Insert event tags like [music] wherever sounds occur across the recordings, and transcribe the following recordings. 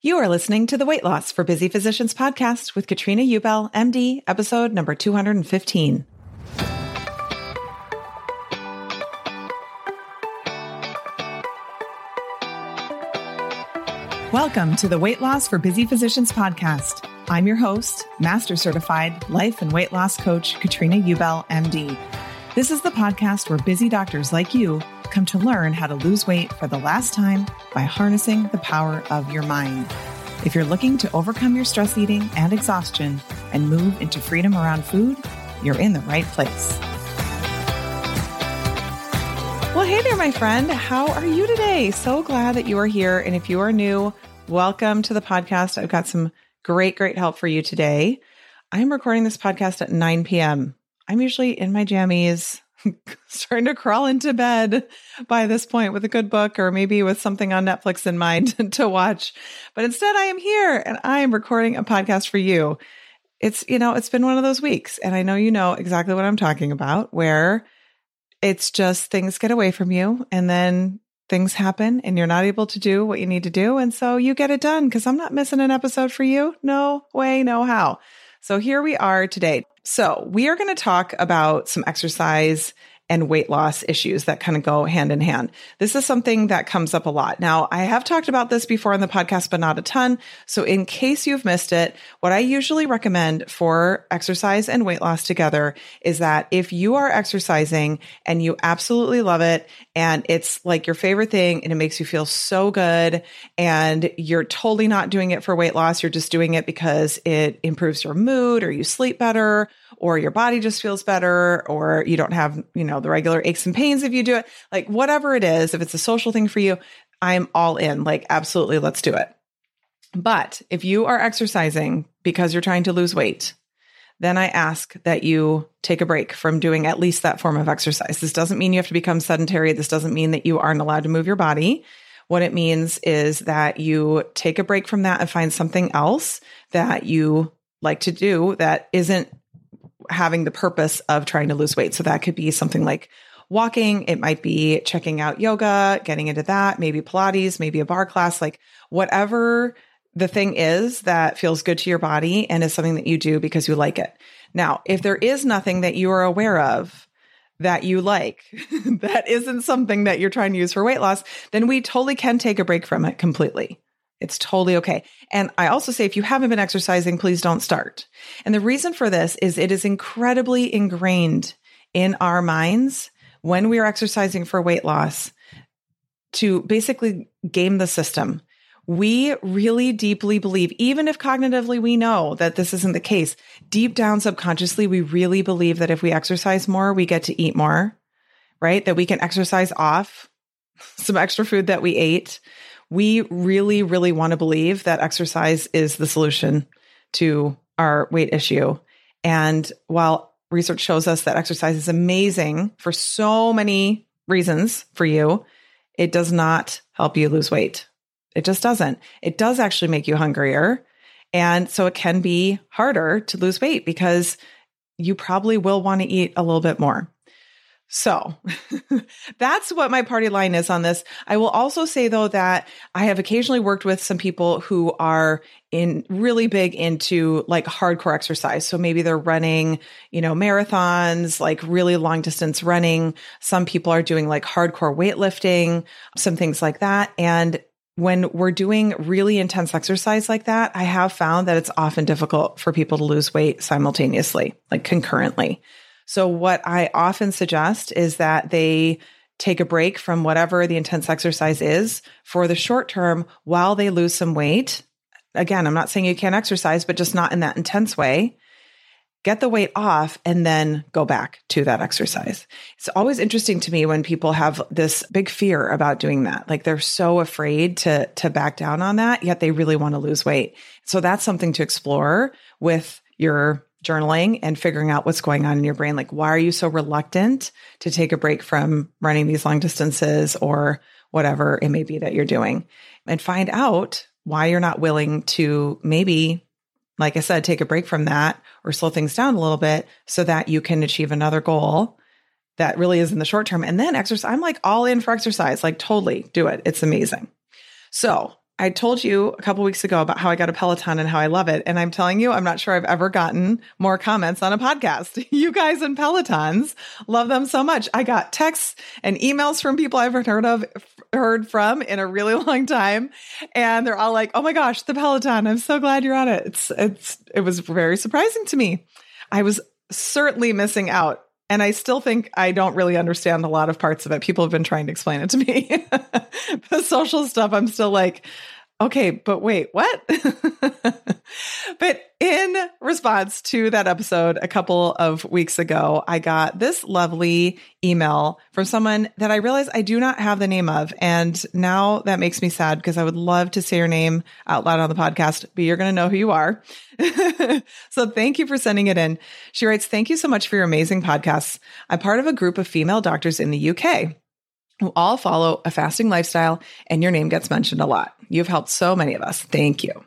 You are listening to the Weight Loss for Busy Physicians podcast with Katrina Ubell, MD, episode number 215. Welcome to the Weight Loss for Busy Physicians podcast. I'm your host, Master Certified Life and Weight Loss Coach Katrina Ubell, MD. This is the podcast where busy doctors like you come to learn how to lose weight for the last time by harnessing the power of your mind. If you're looking to overcome your stress eating and exhaustion and move into freedom around food, you're in the right place. Well, hey there, my friend. How are you today? So glad that you are here. And if you are new, welcome to the podcast. I've got some great, great help for you today. I'm recording this podcast at 9 p.m. I'm usually in my jammies, [laughs] starting to crawl into bed by this point with a good book or maybe with something on Netflix in mind [laughs] to watch. But instead, I am here and I am recording a podcast for you. It's, you know, it's been one of those weeks, and I know you know exactly what I'm talking about, where it's just things get away from you and then things happen and you're not able to do what you need to do. And so you get it done because I'm not missing an episode for you. No way, no how. So here we are today. So we are going to talk about some exercise and weight loss issues that kind of go hand in hand. This is something that comes up a lot. Now, I have talked about this before in the podcast, but not a ton. So in case you've missed it, what I usually recommend for exercise and weight loss together is that if you are exercising and you absolutely love it and it's like your favorite thing and it makes you feel so good and you're totally not doing it for weight loss, you're just doing it because it improves your mood or you sleep better or your body just feels better or you don't have, you know, the regular aches and pains if you do it. Like whatever it is, if it's a social thing for you, I'm all in. Like absolutely, let's do it. But if you are exercising because you're trying to lose weight, then I ask that you take a break from doing at least that form of exercise. This doesn't mean you have to become sedentary. This doesn't mean that you aren't allowed to move your body. What it means is that you take a break from that and find something else that you like to do that isn't having the purpose of trying to lose weight. So that could be something like walking. It might be checking out yoga, getting into that, maybe Pilates, maybe a barre class, like whatever the thing is that feels good to your body and is something that you do because you like it. Now, if there is nothing that you are aware of that you like, [laughs] that isn't something that you're trying to use for weight loss, then we totally can take a break from it completely. It's totally okay. And I also say if you haven't been exercising, please don't start. And the reason for this is it is incredibly ingrained in our minds when we are exercising for weight loss to basically game the system. We really deeply believe, even if cognitively we know that this isn't the case, deep down subconsciously, we really believe that if we exercise more, we get to eat more right? That we can exercise off [laughs] some extra food that we ate. We really, really want to believe that exercise is the solution to our weight issue. And while research shows us that exercise is amazing for so many reasons for you, it does not help you lose weight. It just doesn't. It does actually make you hungrier. And so it can be harder to lose weight because you probably will want to eat a little bit more. So [laughs] that's what my party line is on this. I will also say though that I have occasionally worked with some people who are in really big into like hardcore exercise. So maybe they're running, you know, marathons, like really long distance running. Some people are doing like hardcore weightlifting, some things like that. And when we're doing really intense exercise like that, I have found that it's often difficult for people to lose weight simultaneously, like concurrently. So what I often suggest is that they take a break from whatever the intense exercise is for the short term while they lose some weight. Again, I'm not saying you can't exercise, but just not in that intense way get the weight off and then go back to that exercise. It's always interesting to me when people have this big fear about doing that. Like they're so afraid to to back down on that, yet they really want to lose weight. So that's something to explore with your journaling and figuring out what's going on in your brain. Like why are you so reluctant to take a break from running these long distances or whatever it may be that you're doing? And find out why you're not willing to maybe like I said, take a break from that or slow things down a little bit so that you can achieve another goal that really is in the short term. And then exercise, I'm like all in for exercise, like totally do it. It's amazing. So I told you a couple weeks ago about how I got a Peloton and how I love it. And I'm telling you, I'm not sure I've ever gotten more comments on a podcast. [laughs] You guys in Pelotons love them so much. I got texts and emails from people I haven't heard of, heard from in a really [laughs] long time. And they're all like, Oh my gosh, the Peloton. I'm so glad you're on it. It's, it's, it was very surprising to me. I was certainly missing out and I still think I don't really understand a lot of parts of it. People have been trying to explain it to me. [laughs] the social stuff, I'm still like, okay, but wait, what? [laughs] but in response to that episode a couple of weeks ago, I got this lovely email from someone that I realized I do not have the name of. And now that makes me sad because I would love to say your name out loud on the podcast, but you're going to know who you are. [laughs] so thank you for sending it in. She writes, Thank you so much for your amazing podcasts. I'm part of a group of female doctors in the UK who all follow a fasting lifestyle, and your name gets mentioned a lot. You've helped so many of us. Thank you.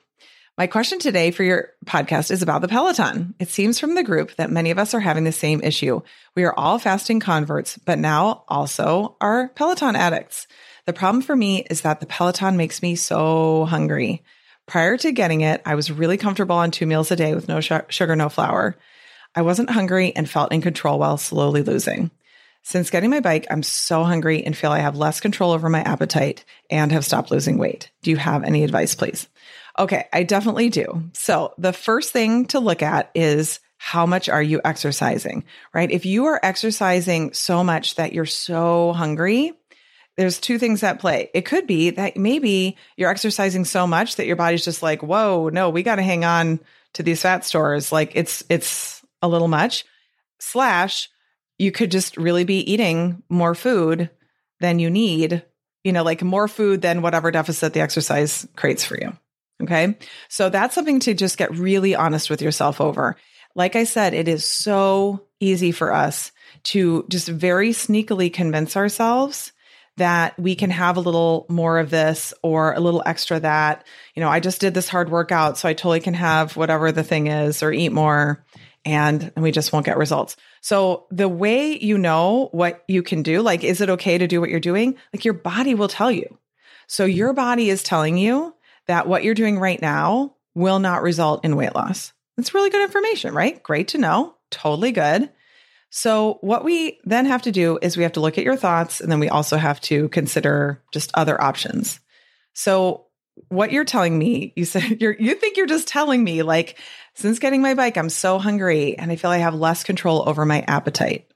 My question today for your podcast is about the Peloton. It seems from the group that many of us are having the same issue. We are all fasting converts, but now also are Peloton addicts. The problem for me is that the Peloton makes me so hungry. Prior to getting it, I was really comfortable on two meals a day with no sh- sugar, no flour. I wasn't hungry and felt in control while slowly losing. Since getting my bike, I'm so hungry and feel I have less control over my appetite and have stopped losing weight. Do you have any advice, please? Okay, I definitely do. So, the first thing to look at is how much are you exercising, right? If you are exercising so much that you're so hungry, there's two things at play. It could be that maybe you're exercising so much that your body's just like, "Whoa, no, we got to hang on to these fat stores. Like it's it's a little much." Slash, you could just really be eating more food than you need, you know, like more food than whatever deficit the exercise creates for you. Okay. So that's something to just get really honest with yourself over. Like I said, it is so easy for us to just very sneakily convince ourselves that we can have a little more of this or a little extra that. You know, I just did this hard workout, so I totally can have whatever the thing is or eat more and we just won't get results. So the way you know what you can do, like, is it okay to do what you're doing? Like your body will tell you. So your body is telling you that what you're doing right now will not result in weight loss. It's really good information, right? Great to know. Totally good. So, what we then have to do is we have to look at your thoughts and then we also have to consider just other options. So, what you're telling me, you said [laughs] you think you're just telling me like since getting my bike I'm so hungry and I feel I have less control over my appetite.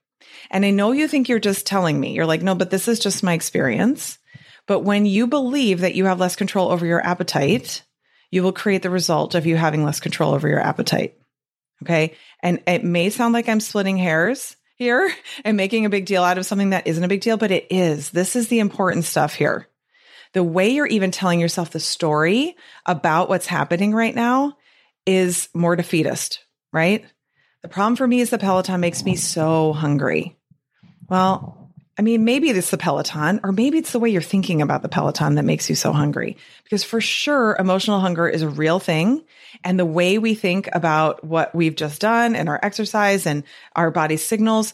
And I know you think you're just telling me. You're like, "No, but this is just my experience." But when you believe that you have less control over your appetite, you will create the result of you having less control over your appetite. Okay? And it may sound like I'm splitting hairs. here [laughs] and making a big deal out of something that isn't a big deal, but it is. This is the important stuff here. The way you're even telling yourself the story about what's happening right now is more defeatist, right? The problem for me is the Peloton makes me so hungry. Well, I mean, maybe it's the Peloton, or maybe it's the way you're thinking about the Peloton that makes you so hungry. Because for sure, emotional hunger is a real thing. And the way we think about what we've just done and our exercise and our body signals,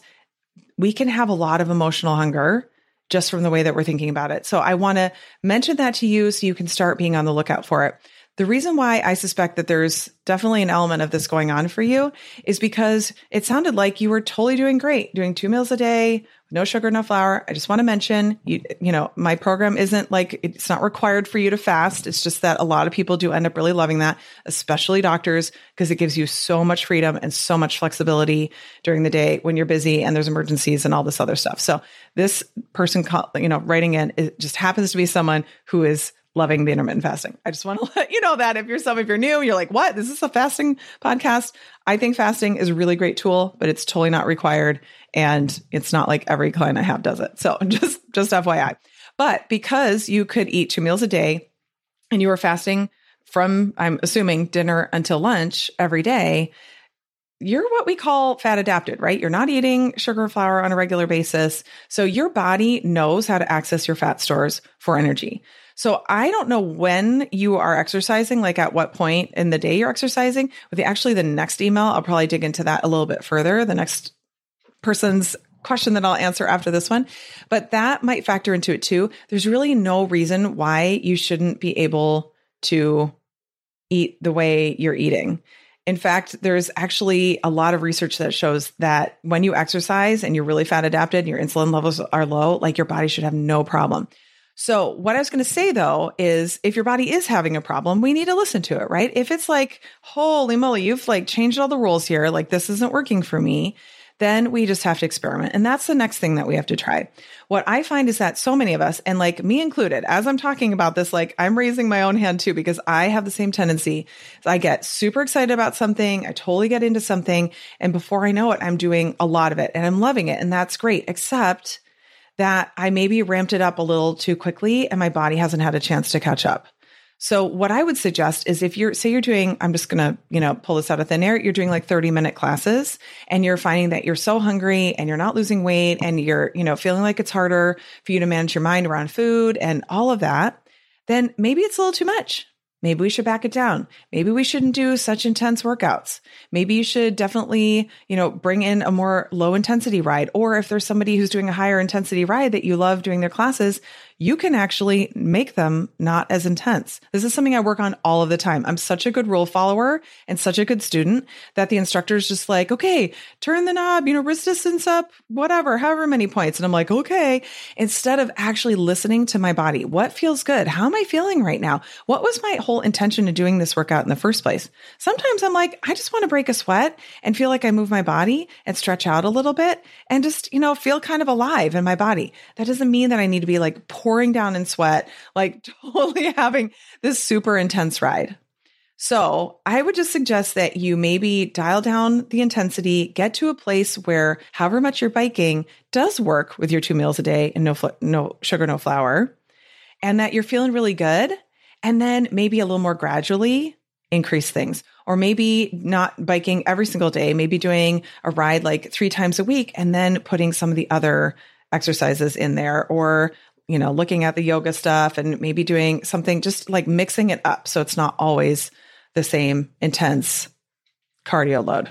we can have a lot of emotional hunger just from the way that we're thinking about it. So I want to mention that to you so you can start being on the lookout for it. The reason why I suspect that there's definitely an element of this going on for you is because it sounded like you were totally doing great, doing two meals a day, no sugar, no flour. I just want to mention, you, you know, my program isn't like, it's not required for you to fast. It's just that a lot of people do end up really loving that, especially doctors, because it gives you so much freedom and so much flexibility during the day when you're busy and there's emergencies and all this other stuff. So this person, call, you know, writing in, it just happens to be someone who is loving the intermittent fasting. I just want to [laughs] let you know that if you're some, if you're new, you're like, what? This is a fasting podcast. I think fasting is a really great tool, but it's totally not required. And it's not like every client I have does it. So [laughs] just, just FYI. But because you could eat two meals a day and you were fasting from, I'm assuming dinner until lunch every day, you're what we call fat adapted, right? You're not eating sugar or flour on a regular basis. So your body knows how to access your fat stores for energy. So I don't know when you are exercising, like at what point in the day you're exercising. With the, actually the next email, I'll probably dig into that a little bit further. The next person's question that I'll answer after this one, but that might factor into it too. There's really no reason why you shouldn't be able to eat the way you're eating. In fact, there's actually a lot of research that shows that when you exercise and you're really fat adapted, and your insulin levels are low, like your body should have no problem. So, what I was going to say though is if your body is having a problem, we need to listen to it, right? If it's like, holy moly, you've like changed all the rules here, like this isn't working for me, then we just have to experiment. And that's the next thing that we have to try. What I find is that so many of us, and like me included, as I'm talking about this, like I'm raising my own hand too, because I have the same tendency. I get super excited about something. I totally get into something. And before I know it, I'm doing a lot of it and I'm loving it. And that's great, except that I maybe ramped it up a little too quickly and my body hasn't had a chance to catch up. So what I would suggest is if you're say you're doing I'm just going to, you know, pull this out of thin air, you're doing like 30 minute classes and you're finding that you're so hungry and you're not losing weight and you're, you know, feeling like it's harder for you to manage your mind around food and all of that, then maybe it's a little too much. Maybe we should back it down. Maybe we shouldn't do such intense workouts. Maybe you should definitely, you know, bring in a more low intensity ride. Or if there's somebody who's doing a higher intensity ride that you love doing their classes, you can actually make them not as intense. This is something I work on all of the time. I'm such a good rule follower and such a good student that the instructor's just like, okay, turn the knob, you know, resistance up, whatever, however many points. And I'm like, okay, instead of actually listening to my body, what feels good? How am I feeling right now? What was my whole intention of doing this workout in the first place? Sometimes I'm like, I just want to break a sweat and feel like I move my body and stretch out a little bit and just, you know, feel kind of alive in my body. That doesn't mean that I need to be like pouring down in sweat, like [laughs] totally having this super intense ride. So I would just suggest that you maybe dial down the intensity, get to a place where however much you're biking does work with your two meals a day and no, fl- no sugar, no flour, and that you're feeling really good. And then maybe a little more gradually increase things or maybe not biking every single day, maybe doing a ride like three times a week and then putting some of the other exercises in there or you know looking at the yoga stuff and maybe doing something just like mixing it up so it's not always the same intense cardio load.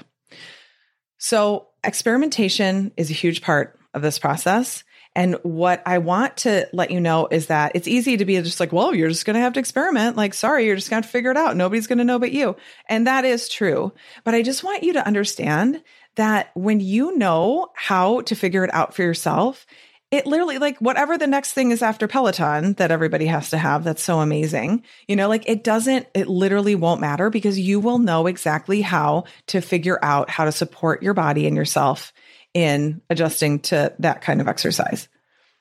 So experimentation is a huge part of this process and what I want to let you know is that it's easy to be just like, well, you're just going to have to experiment. Like, sorry, you're just going to figure it out. Nobody's going to know but you. And that is true. But I just want you to understand that when you know how to figure it out for yourself, it literally like whatever the next thing is after Peloton that everybody has to have that's so amazing. You know, like it doesn't it literally won't matter because you will know exactly how to figure out how to support your body and yourself in adjusting to that kind of exercise.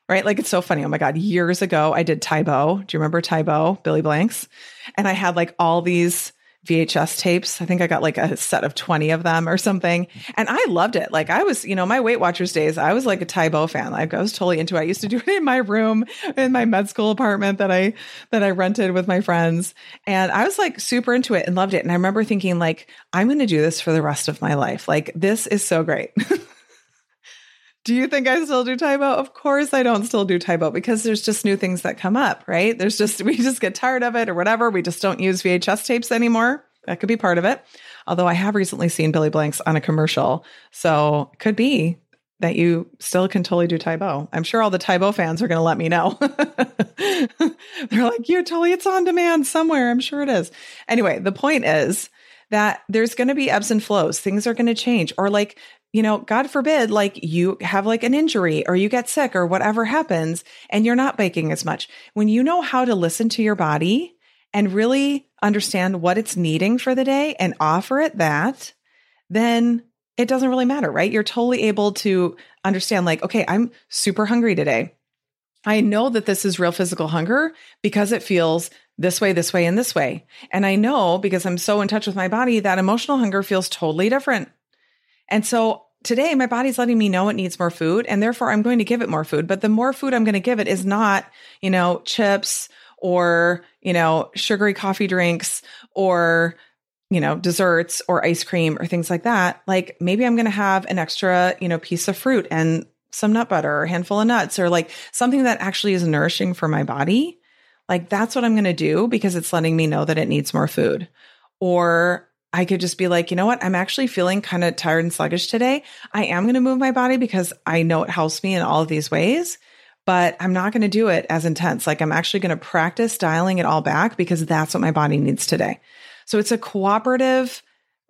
Right? Like it's so funny. Oh my God. Years ago, I did Tae Bo. Do you remember Tae Bo, Billy Blanks? And I had like all these VHS tapes. I think I got like a set of 20 of them or something. And I loved it. Like I was, you know, my Weight Watchers days, I was like a Tae Bo fan. Like I was totally into it. I used to do it in my room in my med school apartment that I that I rented with my friends. And I was like super into it and loved it. And I remember thinking like, I'm going to do this for the rest of my life. Like this is so great. [laughs] Do you think I still do Bo? Of course I don't still do Bo because there's just new things that come up, right? There's just, [laughs] we just get tired of it or whatever. We just don't use VHS tapes anymore. That could be part of it. Although I have recently seen Billy Blanks on a commercial. So could be that you still can totally do Bo. I'm sure all the Tae Bo fans are going to let me know. [laughs] They're like, you're totally, it's on demand somewhere. I'm sure it is. Anyway, the point is that there's going to be ebbs and flows. Things are going to change. Or like you know, God forbid, like you have like an injury or you get sick or whatever happens and you're not baking as much. When you know how to listen to your body and really understand what it's needing for the day and offer it that, then it doesn't really matter, right? You're totally able to understand, like, okay, I'm super hungry today. I know that this is real physical hunger because it feels this way, this way, and this way. And I know because I'm so in touch with my body that emotional hunger feels totally different. And so today my body's letting me know it needs more food and therefore I'm going to give it more food. But the more food I'm going to give it is not, you know, chips or, you know, sugary coffee drinks or, you know, desserts or ice cream or things like that. Like maybe I'm going to have an extra, you know, piece of fruit and some nut butter or a handful of nuts or like something that actually is nourishing for my body. Like that's what I'm going to do because it's letting me know that it needs more food. Or I could just be like, you know what? I'm actually feeling kind of tired and sluggish today. I am going to move my body because I know it helps me in all of these ways, but I'm not going to do it as intense. Like I'm actually going to practice dialing it all back because that's what my body needs today. So it's a cooperative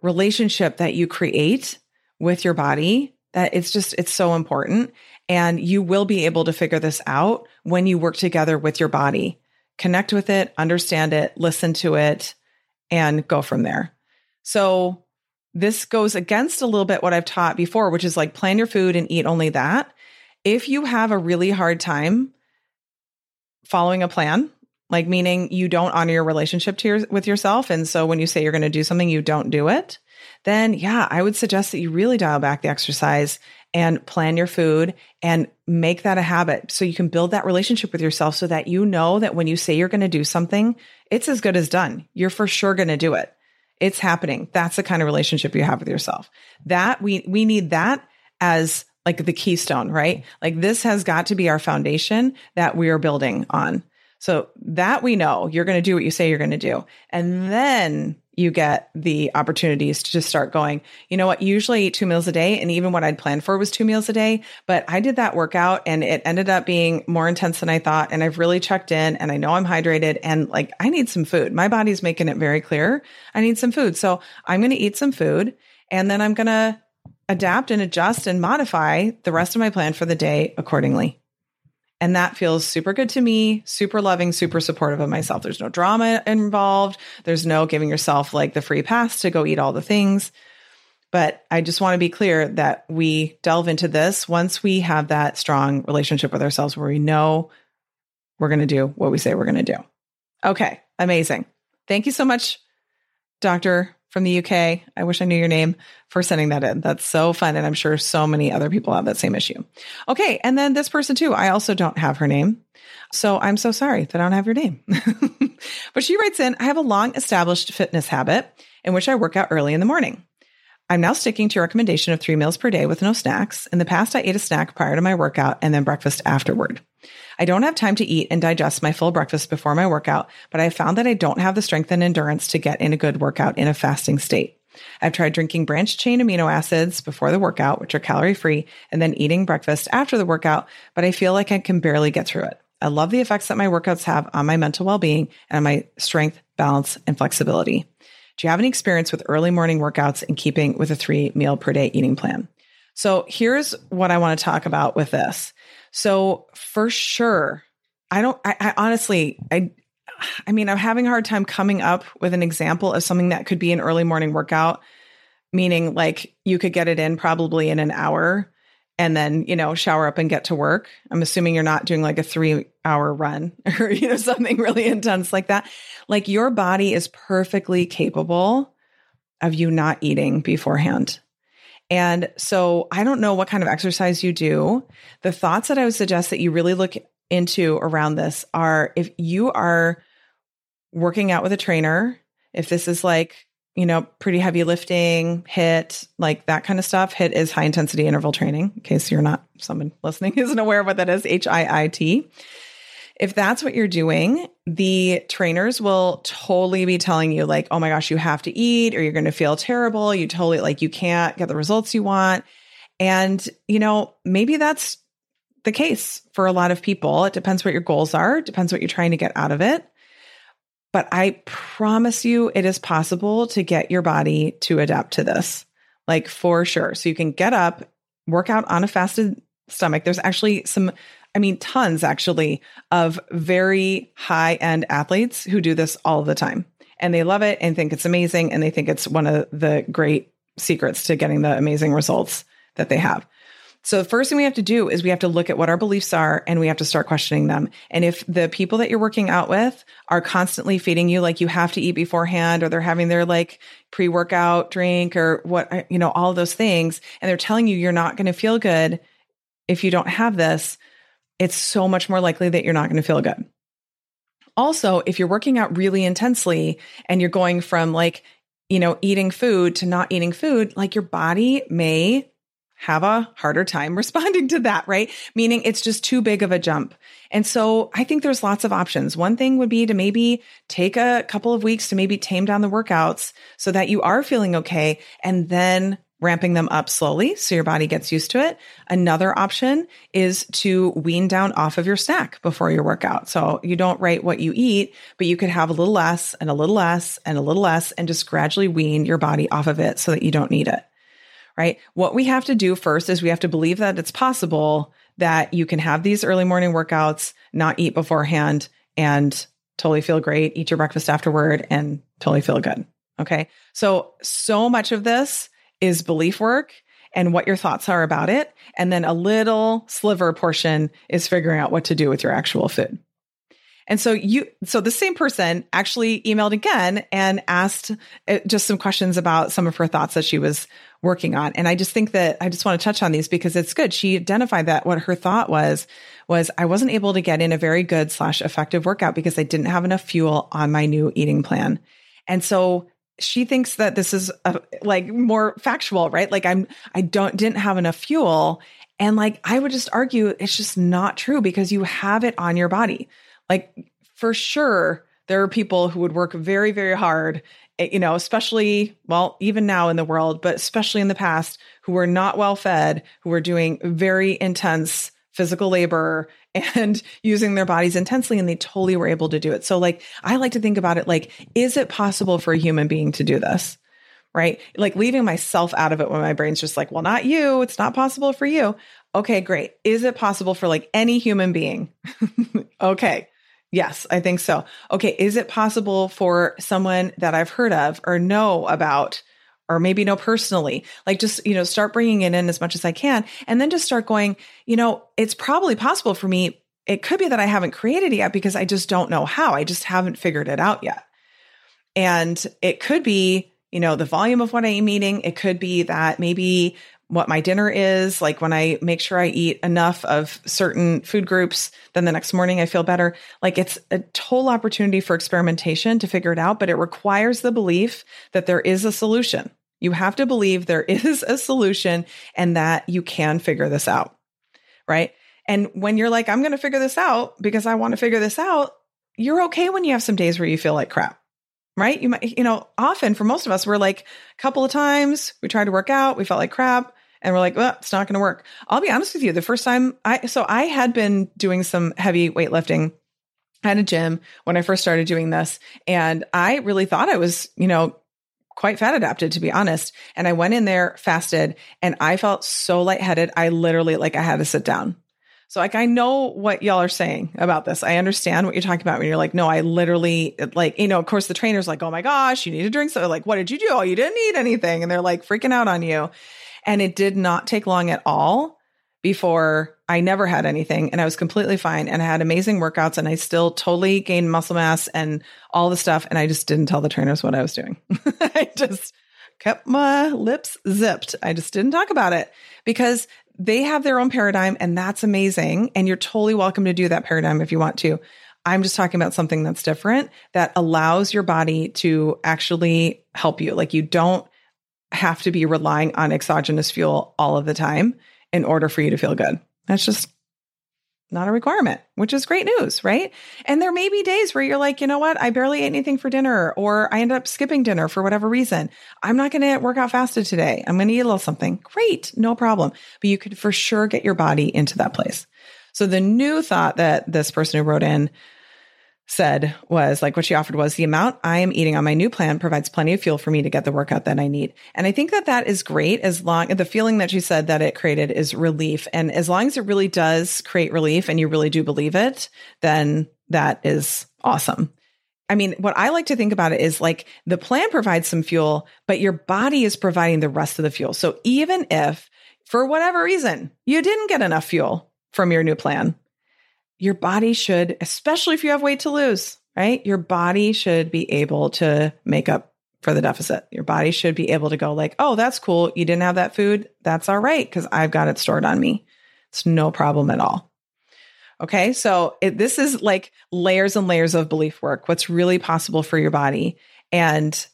relationship that you create with your body that it's just, it's so important. And you will be able to figure this out when you work together with your body. Connect with it, understand it, listen to it, and go from there. So this goes against a little bit what I've taught before, which is like plan your food and eat only that. If you have a really hard time following a plan, like meaning you don't honor your relationship to your, with yourself, and so when you say you're going to do something, you don't do it, then yeah, I would suggest that you really dial back the exercise and plan your food and make that a habit so you can build that relationship with yourself so that you know that when you say you're going to do something, it's as good as done. You're for sure going to do it. It's happening. That's the kind of relationship you have with yourself. That we we need that as like the keystone, right? Like this has got to be our foundation that we are building on. So that we know you're going to do what you say you're going to do. And then you get the opportunities to just start going, you know what, usually eat two meals a day. And even what I'd planned for was two meals a day. But I did that workout and it ended up being more intense than I thought. And I've really checked in and I know I'm hydrated and like I need some food. My body's making it very clear. I need some food. So I'm going to eat some food and then I'm going to adapt and adjust and modify the rest of my plan for the day accordingly. And that feels super good to me, super loving, super supportive of myself. There's no drama involved. There's no giving yourself like the free pass to go eat all the things. But I just want to be clear that we delve into this once we have that strong relationship with ourselves where we know we're going to do what we say we're going to do. Okay, amazing. Thank you so much, Dr from the UK. I wish I knew your name for sending that in. That's so fun. And I'm sure so many other people have that same issue. Okay. And then this person too, I also don't have her name. So I'm so sorry that I don't have your name. [laughs] but she writes in I have a long established fitness habit in which I work out early in the morning. I'm now sticking to a recommendation of three meals per day with no snacks. In the past, I ate a snack prior to my workout and then breakfast afterward. I don't have time to eat and digest my full breakfast before my workout, but I found that I don't have the strength and endurance to get in a good workout in a fasting state. I've tried drinking branched chain amino acids before the workout, which are calorie free, and then eating breakfast after the workout, but I feel like I can barely get through it. I love the effects that my workouts have on my mental well being and on my strength, balance, and flexibility. Do you have any experience with early morning workouts in keeping with a three meal per day eating plan? So here's what I want to talk about with this. So for sure, I don't, I, I honestly, I, I mean, I'm having a hard time coming up with an example of something that could be an early morning workout, meaning like you could get it in probably in an hour and then, you know, shower up and get to work. I'm assuming you're not doing like a three hour run [laughs] or, you know, something really intense like that. Like your body is perfectly capable of you not eating beforehand. And so I don't know what kind of exercise you do. The thoughts that I would suggest that you really look into around this are if you are working out with a trainer, if this is like, you know, pretty heavy lifting, HIIT, like that kind of stuff. HIIT is high intensity interval training, in case you're not someone listening [laughs] isn't aware of what that is, H I I T. If that's what you're doing, the trainers will totally be telling you, like, oh my gosh, you have to eat or you're going to feel terrible. You totally, like, you can't get the results you want. And, you know, maybe that's the case for a lot of people. It depends what your goals are, depends what you're trying to get out of it. But I promise you, it is possible to get your body to adapt to this, like for sure. So you can get up, work out on a fasted stomach. There's actually some I mean, tons actually of very high end athletes who do this all the time and they love it and think it's amazing. And they think it's one of the great secrets to getting the amazing results that they have. So the first thing we have to do is we have to look at what our beliefs are and we have to start questioning them. And if the people that you're working out with are constantly feeding you like you have to eat beforehand or they're having their like pre-workout drink or what uh, you know all those things and they're telling you you're not going to feel good if you don't have this, it's so much more likely that you're not going to feel good. Also, if you're working out really intensely and you're going from like, you know, eating food to not eating food, like your body may have a harder time [laughs] responding to that, right? Meaning it's just too big of a jump. And so I think there's lots of options. One thing would be to maybe take a couple of weeks to maybe tame down the workouts so that you are feeling okay and then ramping them up slowly so your body gets used to it. Another option is to wean down off of your snack before your workout. So you don't write what you eat, but you could have a little less and a little less and a little less and just gradually wean your body off of it so that you don't need it. Right? What we have to do first is we have to believe that it's possible that you can have these early morning workouts, not eat beforehand and totally feel great, eat your breakfast afterward and totally feel good. Okay. So, so much of this is belief work and what your thoughts are about it. And then a little sliver portion is figuring out what to do with your actual food. And so you, so the same person actually emailed again and asked uh, just some questions about some of her thoughts that she was working on. And I just think that I just want to touch on these because it's good. She identified that what her thought was, was I wasn't able to get in a very good slash effective workout because I didn't have enough fuel on my new eating plan. And so she thinks that this is a, like more factual, right? Like I'm, I don't, didn't have enough fuel. And like, I would just argue it's just not true because you have it on your body. Like for sure, there are people who would work very, very hard, Eh, you know, especially, well, even now in the world, but especially in the past, who were not well fed, who were doing very intense physical labor [laughs] and using their bodies intensely and they totally were able to do it. So like I like to think about it like is it possible for a human being to do this? Right? Like leaving myself out of it when my brain's just like, well, not you, it's not possible for you. Okay, great. Is it possible for like any human being? [laughs] okay. Yes, I think so. Okay, is it possible for someone that I've heard of or know about or maybe know personally like just you know start bringing it in as much as i can and then just start going you know it's probably possible for me. It could be that i haven't created it yet because i just don't know how. I just haven't figured it out yet. And it could be you know the volume of what i'm eating. It could be that maybe what my dinner is like when i make sure i eat enough of certain food groups then the next morning i feel better like it's a total opportunity for experimentation to figure it out but it requires the belief that there is a solution you have to believe there [laughs] is a solution and that you can figure this out. Right. And when you're like, I'm going to figure this out because I want to figure this out, you're okay when you have some days where you feel like crap. Right. You might, you know, often for most of us, we're like a couple of times we tried to work out, we felt like crap and we're like, well, it's not going to work. I'll be honest with you. The first time I, so I had been doing some heavy weightlifting at a gym when I first started doing this. And I really thought I was, you know, quite fat adapted to be honest. And I went in there, fasted, and I felt so lightheaded. I literally like I had to sit down. So like I know what y'all are saying about this. I understand what you're talking about when you're like, no, I literally like, you know, of course the trainer's like, oh my gosh, you need to drink so like, what did you do? Oh, you didn't eat anything. And they're like freaking out on you. And it did not take long at all before I never had anything and I was completely fine and I had amazing workouts and I still totally gained muscle mass and all the stuff. And I just didn't tell the trainers what I was doing. [laughs] I just kept my lips zipped. I just didn't talk about it because they have their own paradigm and that's amazing. And you're totally welcome to do that paradigm if you want to. I'm just talking about something that's different that allows your body to actually help you. Like you don't have to be relying on exogenous fuel all of the time in order for you to feel good. That's just not a requirement, which is great news, right? And there may be days where you're like, you know what? I barely ate anything for dinner, or I end up skipping dinner for whatever reason. I'm not going to work out fasted today. I'm going to eat a little something. Great. No problem. But you could for sure get your body into that place. So the new thought that this person who wrote in said was like what she offered was the amount I am eating on my new plan provides plenty of fuel for me to get the workout that I need. And I think that that is great as long the feeling that she said that it created is relief. And as long as it really does create relief and you really do believe it, then that is awesome. I mean, what I like to think about it is like the plan provides some fuel, but your body is providing the rest of the fuel. So even if for whatever reason you didn't get enough fuel from your new plan, your body should, especially if you have weight to lose, right? Your body should be able to make up for the deficit. Your body should be able to go like, "Oh, that's cool. You didn't have that food. That's all right cuz I've got it stored on me." It's no problem at all. Okay? So, it, this is like layers and layers of belief work. What's really possible for your body and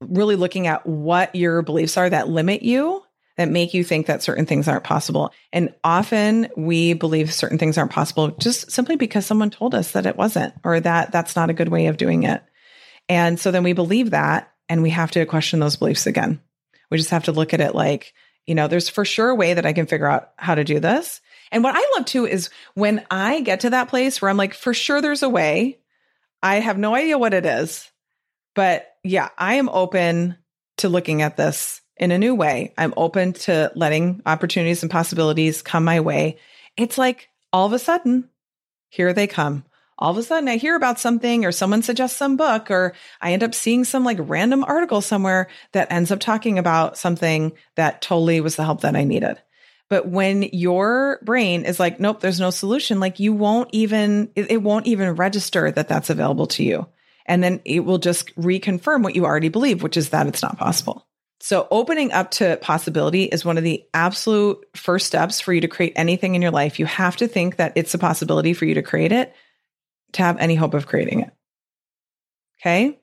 really looking at what your beliefs are that limit you that make you think that certain things aren't possible. And often we believe certain things aren't possible just simply because someone told us that it wasn't or that that's not a good way of doing it. And so then we believe that and we have to question those beliefs again. We just have to look at it like, you know, there's for sure a way that I can figure out how to do this. And what I love too is when I get to that place where I'm like, for sure there's a way. I have no idea what it is. But yeah, I am open to looking at this in a new way. I'm open to letting opportunities and possibilities come my way. It's like all of a sudden, here they come. All of a sudden, I hear about something or someone suggests some book, or I end up seeing some like random article somewhere that ends up talking about something that totally was the help that I needed. But when your brain is like, nope, there's no solution, like you won't even, it, it won't even register that that's available to you. And then it will just reconfirm what you already believe, which is that it's not possible. So opening up to possibility is one of the absolute first steps for you to create anything in your life. You have to think that it's a possibility for you to create it to have any hope of creating it. Okay.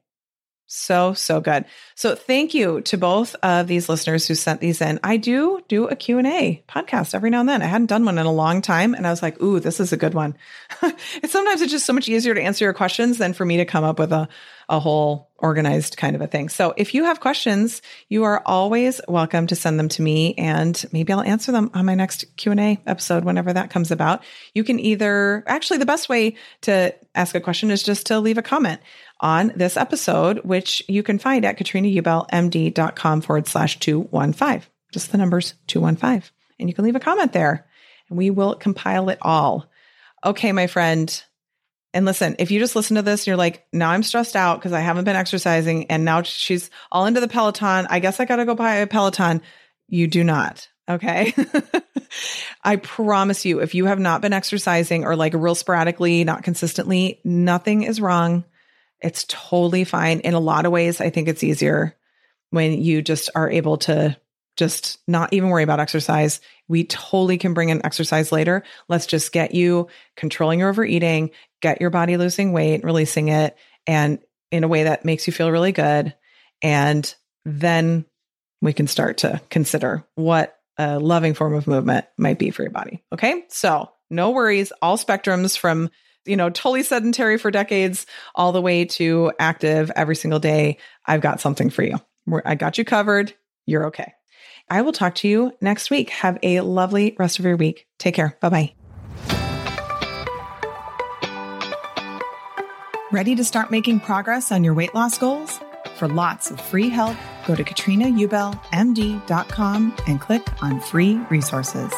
So, so good. So thank you to both of these listeners who sent these in. I do do a Q&A podcast every now and then. I hadn't done one in a long time and I was like, ooh, this is a good one. [laughs] sometimes it's just so much easier to answer your questions than for me to come up with a, a whole organized kind of a thing. So if you have questions, you are always welcome to send them to me and maybe I'll answer them on my next Q&A episode whenever that comes about. You can either actually the best way to ask a question is just to leave a comment on this episode, which you can find at katrinaubellmd.com forward slash 215. Just the numbers 215. And you can leave a comment there and we will compile it all. Okay, my friend. And listen, if you just listen to this and you're like, now I'm stressed out because I haven't been exercising and now she's all into the Peloton. I guess I got to go buy a Peloton. You do not. Okay. [laughs] I promise you, if you have not been exercising or like real sporadically, not consistently, nothing is wrong. It's totally fine. In a lot of ways, I think it's easier when you just are able to just not even worry about exercise. We totally can bring in exercise later. Let's just get you controlling your overeating, get your body losing weight, releasing it, and in a way that makes you feel really good. And then we can start to consider what a loving form of movement might be for your body. Okay. So no worries, all spectrums from you know, totally sedentary for decades, all the way to active every single day. I've got something for you. I got you covered. You're okay. I will talk to you next week. Have a lovely rest of your week. Take care. Bye bye. Ready to start making progress on your weight loss goals? For lots of free help, go to katrinaubellmd.com and click on free resources.